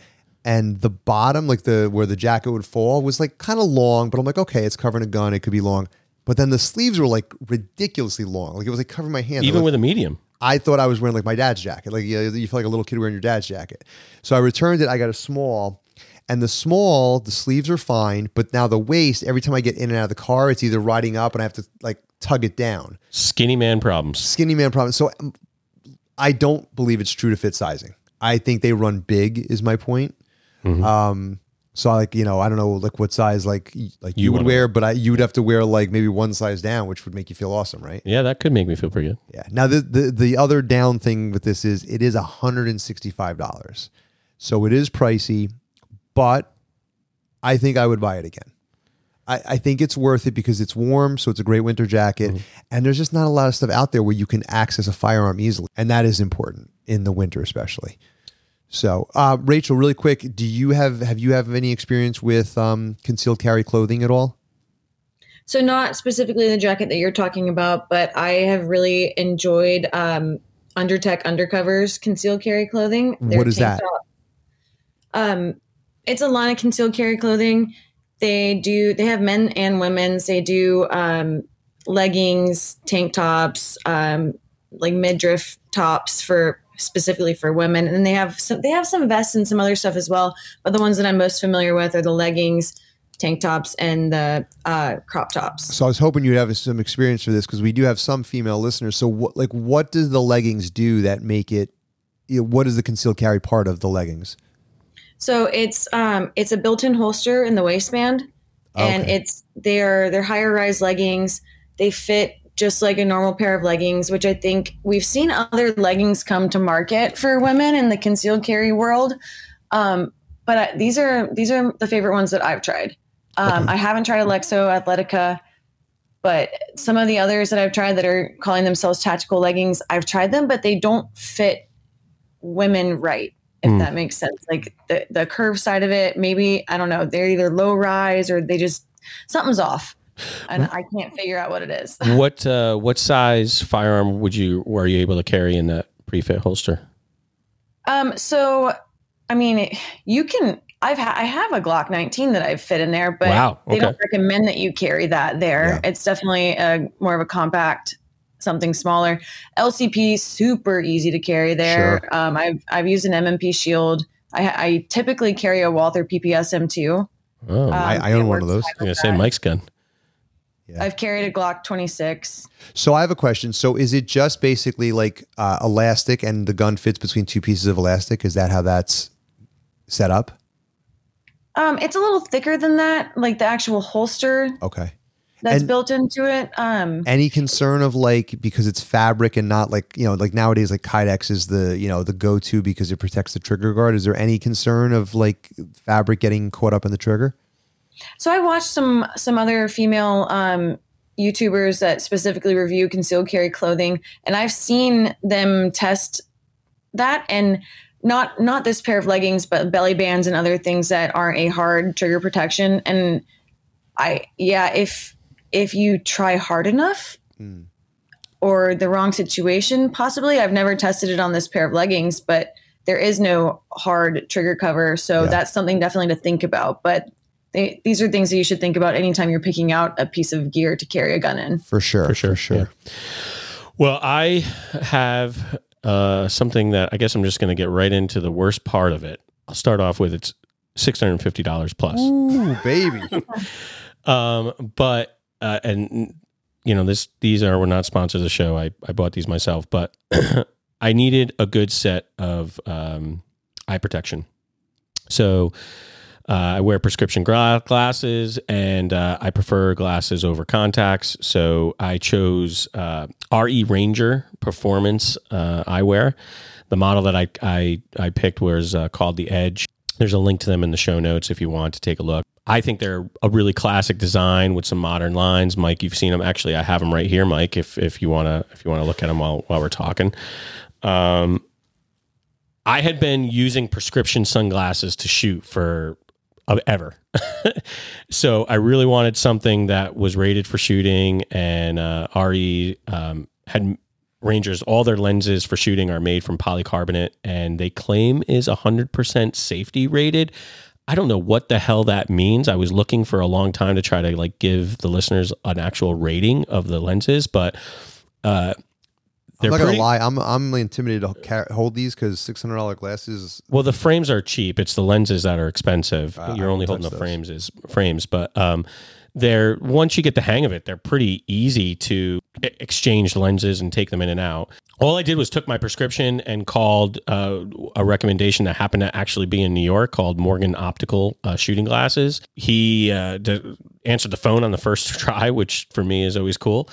And the bottom, like the where the jacket would fall, was like kind of long. But I'm like, okay, it's covering a gun; it could be long. But then the sleeves were like ridiculously long. Like it was like covering my hand. Even Like, with a medium. I thought I was wearing like my dad's jacket. Like you, you feel like a little kid wearing your dad's jacket. So I returned it. I got a small, and the small, the sleeves are fine, but now the waist. Every time I get in and out of the car, it's either riding up and I have to like tug it down. Skinny man problems. Skinny man problems. So I don't believe it's true to fit sizing. I think they run big. Is my point. Mm-hmm. Um. So like you know I don't know like what size like like you, You would wanna- wear, but I you would have to wear like maybe one size down, which would make you feel awesome, right? Yeah, that could make me feel pretty good. Yeah. Now the the the other down thing with this is it is hundred and sixty five dollars, so it is pricey, but I think I would buy it again. I, I think it's worth it because it's warm, so it's a great winter jacket, and there's just not a lot of stuff out there where you can access a firearm easily, and that is important in the winter especially. So, uh, Rachel, really quick, do you have have you have any experience with um, concealed carry clothing at all? So not specifically the jacket that you're talking about, but I have really enjoyed um, Undertech Undercovers concealed carry clothing. What is that? top. Um, it's a line of concealed carry clothing. They do. They have men and women's. They do um, leggings, tank tops, um, like midriff tops for specifically for women, and they have some. They have some vests and some other stuff as well. But the ones that I'm most familiar with are the leggings, tank tops, and the uh, crop tops. So I was hoping you'd have some experience for this because we do have some female listeners. So what, like, what does the leggings do that make it? You know, what is the concealed carry part of the leggings? So it's um it's a built-in holster in the waistband. and it's they're they're higher rise leggings. They fit just like a normal pair of leggings, which I think we've seen other leggings come to market for women in the concealed carry world. Um, but I, these are these are the favorite ones that I've tried. Um, Okay. I haven't tried Alexo Athletica, but some of the others that I've tried that are calling themselves tactical leggings, I've tried them, but they don't fit women right. If Hmm. that makes sense, like the the curve side of it, maybe I don't know. They're either low rise or they just something's off, and I can't figure out what it is. (laughs) what uh, what size firearm would you were you able to carry in that pre-fit holster? Um, so I mean, you can. I've ha- I have a Glock 19 that I've fit in there, but Wow, they don't recommend that you carry that there. Yeah. It's definitely a more of a compact, something smaller. LCP super easy to carry there. Um, I've I've used an M&P Shield. I, I typically carry a Walther PPS M2. Oh, Um, I, I own one of those. fine I'm gonna say. Mike's gun. Yeah. I've carried a Glock 26. So I have a question. So is it just basically like uh, elastic and the gun fits between two pieces of elastic? Is that how that's set up? Um, it's a little thicker than that, like the actual holster Okay. that's And- built into it. Um, Any concern of like because it's fabric and not like you know like nowadays like Kydex is the you know the go to because it protects the trigger guard. Is there any concern of like fabric getting caught up in the trigger? So I watched some some other female um, YouTubers that specifically review concealed carry clothing, and I've seen them test that and not not this pair of leggings, but belly bands and other things that aren't a hard trigger protection. And I yeah, if if you try hard enough Hmm. or the wrong situation, possibly I've never tested it on this pair of leggings, but there is no hard trigger cover, so Yeah. that's something definitely to think about. But they, these are things that you should think about anytime you're picking out a piece of gear to carry a gun in. For sure. For sure, For sure. yeah. Well, I have uh, something that I guess I'm just going to get right into the worst part of it. I'll start off with it's six hundred and fifty dollars plus. Ooh, baby. (laughs) (laughs) Um, but uh, and you know this these are we're not sponsors of the show. I I bought these myself, but (clears throat) I needed a good set of um, eye protection. So uh, I wear prescription glasses, and uh, I prefer glasses over contacts. So I chose uh, RE Ranger Performance uh, eyewear. The model that I I, I picked was uh, called the Edge. There's a link to them in the show notes if you want to take a look. I think they're a really classic design with some modern lines. Mike, you've seen them. Actually, I have them right here, Mike. If if you wanna if you wanna look at them while while we're talking. Um, I had been using prescription sunglasses to shoot for uh, ever. (laughs) so I really wanted something that was rated for shooting, and uh, RE um, had Rangers. All their lenses for shooting are made from polycarbonate, and they claim is hundred percent safety rated. I don't know what the hell that means. I was looking for a long time to try to like give the listeners an actual rating of the lenses, but uh, I'm not pretty, gonna lie. I'm I'm intimidated to hold these because six hundred dollar glasses. Well, the frames are cheap. It's the lenses that are expensive. Uh, You're only holding the touch frames is frames, but um, they're once you get the hang of it, they're pretty easy to exchange lenses and take them in and out. All I did was took my prescription and called uh, a recommendation that happened to actually be in New York called Morgan Optical uh, Shooting Glasses. He uh, d- answered the phone on the first (laughs) try, which for me is always cool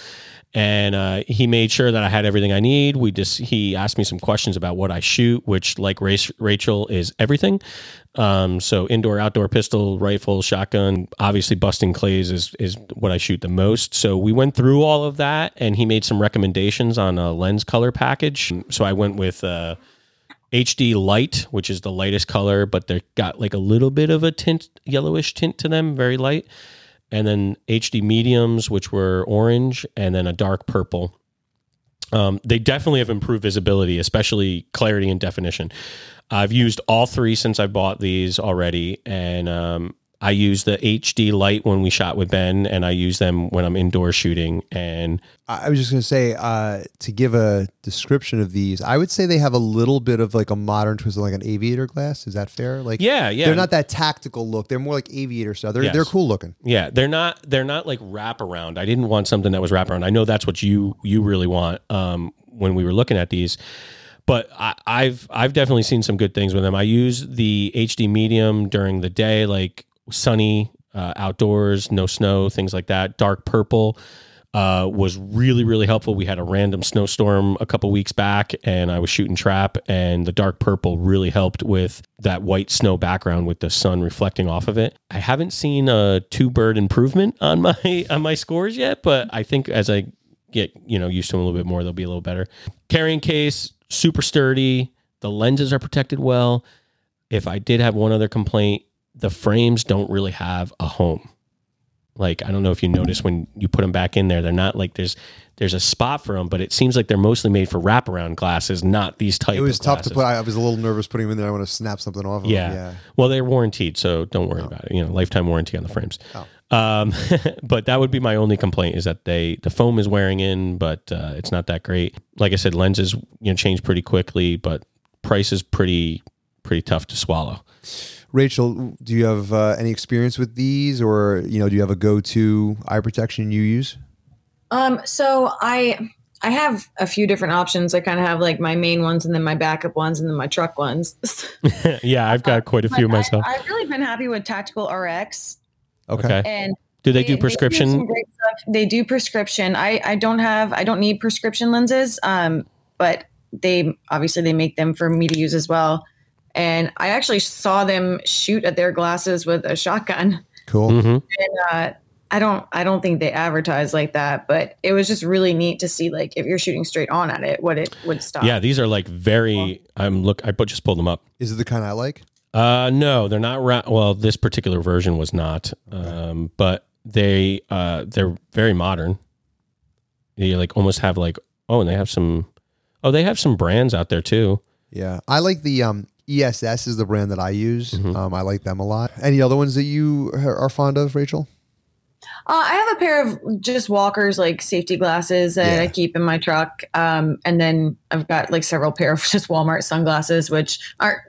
and uh, he made sure that I had everything I need. We just he asked me some questions about what I shoot, which like Rachel is everything. Um, so indoor, outdoor pistol, rifle, shotgun. Obviously, busting clays is is what I shoot the most. So we went through all of that, and he made some recommendations on a lens color package. So I went with. Uh, HD light, which is the lightest color, but they got like a little bit of a tint, yellowish tint to them, very light and then HD mediums, which were orange, and then a dark purple. Um, they definitely have improved visibility, especially clarity and definition. I've used all three since I bought these already, and um, I use the HD light when we shot with Ben, and I use them when I'm indoor shooting. And I was just gonna say uh, to give a description of these. I would say they have a little bit of like a modern twist, of like an aviator glass. Is that fair? Like yeah, yeah, they're not that tactical look. They're more like aviator style. They're Yes. they're cool looking. Yeah, they're not they're not like wraparound. I didn't want something that was wraparound. I know that's what you you really want um, when we were looking at these. But I, I've I've definitely seen some good things with them. I use the HD medium during the day, like sunny uh, outdoors, no snow, things like that. Dark purple uh, was really really helpful. We had a random snowstorm a couple weeks back, and I was shooting trap, and the dark purple really helped with that white snow background with the sun reflecting off of it. I haven't seen a two bird improvement on my (laughs) on my scores yet, but I think as I get you know used to them a little bit more, they'll be a little better. Carrying case super sturdy. The lenses are protected well. If I did have one other complaint, the frames don't really have a home. Like I don't know if you notice when you put them back in there, they're not like there's there's a spot for them, but it seems like they're mostly made for wraparound glasses, not these type. It was tough glasses. to put. I was a little nervous putting them in there. I want to snap something off. Of Yeah. Them. Yeah. Well, they're warranted, so don't worry about it. You know, lifetime warranty on the frames. Oh. Um, (laughs) but that would be my only complaint is that they the foam is wearing in, but uh, it's not that great. Like I said, lenses you know change pretty quickly, but price is pretty pretty tough to swallow. Rachel, do you have uh, any experience with these, or you know, do you have a go-to eye protection you use? Um, so I I have a few different options. I kind of have like my main ones and then my backup ones and then my truck ones. (laughs) (laughs) yeah, I've got quite a few But myself. I've really been happy with Tactical RX Okay. Okay. and Do they do prescription? great stuff. They do prescription. I I don't have I don't need prescription lenses. Um, but they obviously they make them for me to use as well. And I actually saw them shoot at their glasses with a shotgun. Cool. hmm And uh, I don't I don't think they advertise like that, but it was just really neat to see like if you're shooting straight on at it, what it would stop. Yeah, these are like very. I'm look. I just pulled them up. Is it the kind I like? Uh, no, they're not. Ra- well, this particular version was not. Um, but they uh they're very modern. They like almost have like oh, and they have some. Oh, they have some brands out there too. Yeah, I like the um, ESS is the brand that I use. Mhm. Um, I like them a lot. Any other ones that you are fond of, Rachel? Uh, I have a pair of just walkers like safety glasses that Yeah. I keep in my truck. Um, and then I've got like several pair of (laughs) just Walmart sunglasses, which aren't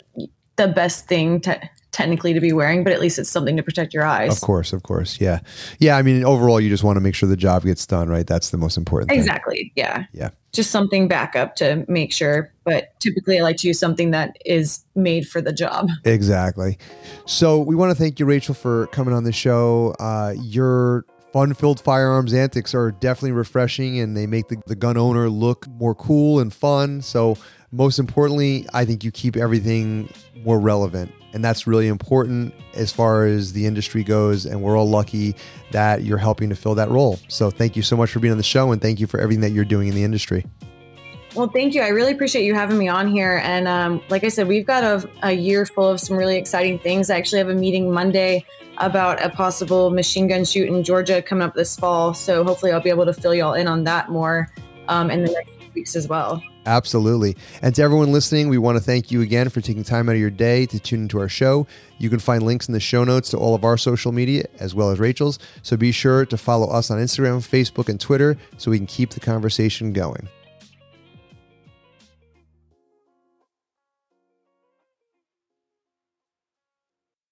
the best thing to technically to be wearing, but at least it's something to protect your eyes. Of course, of course. Yeah, yeah. I mean, overall, you just want to make sure the job gets done, right? That's the most important thing. Exactly. Yeah. Yeah. Just something backup to make sure. But typically I like to use something that is made for the job. Exactly. So we want to thank you, Rachel, for coming on the show. Uh, your fun-filled firearms antics are definitely refreshing, and they make the, the gun owner look more cool and fun. So most importantly, I think you keep everything more relevant. And that's really important as far as the industry goes. And we're all lucky that you're helping to fill that role. So thank you so much for being on the show and thank you for everything that you're doing in the industry. Well, thank you. I really appreciate you having me on here. And um, like I said, we've got a, a year full of some really exciting things. I actually have a meeting Monday about a possible machine gun shoot in Georgia coming up this fall. So hopefully I'll be able to fill y'all in on that more um, in the next weeks as well. Absolutely. And to everyone listening, we want to thank you again for taking time out of your day to tune into our show. You can find links in the show notes to all of our social media as well as Rachel's. So be sure to follow us on Instagram, Facebook, and Twitter so we can keep the conversation going.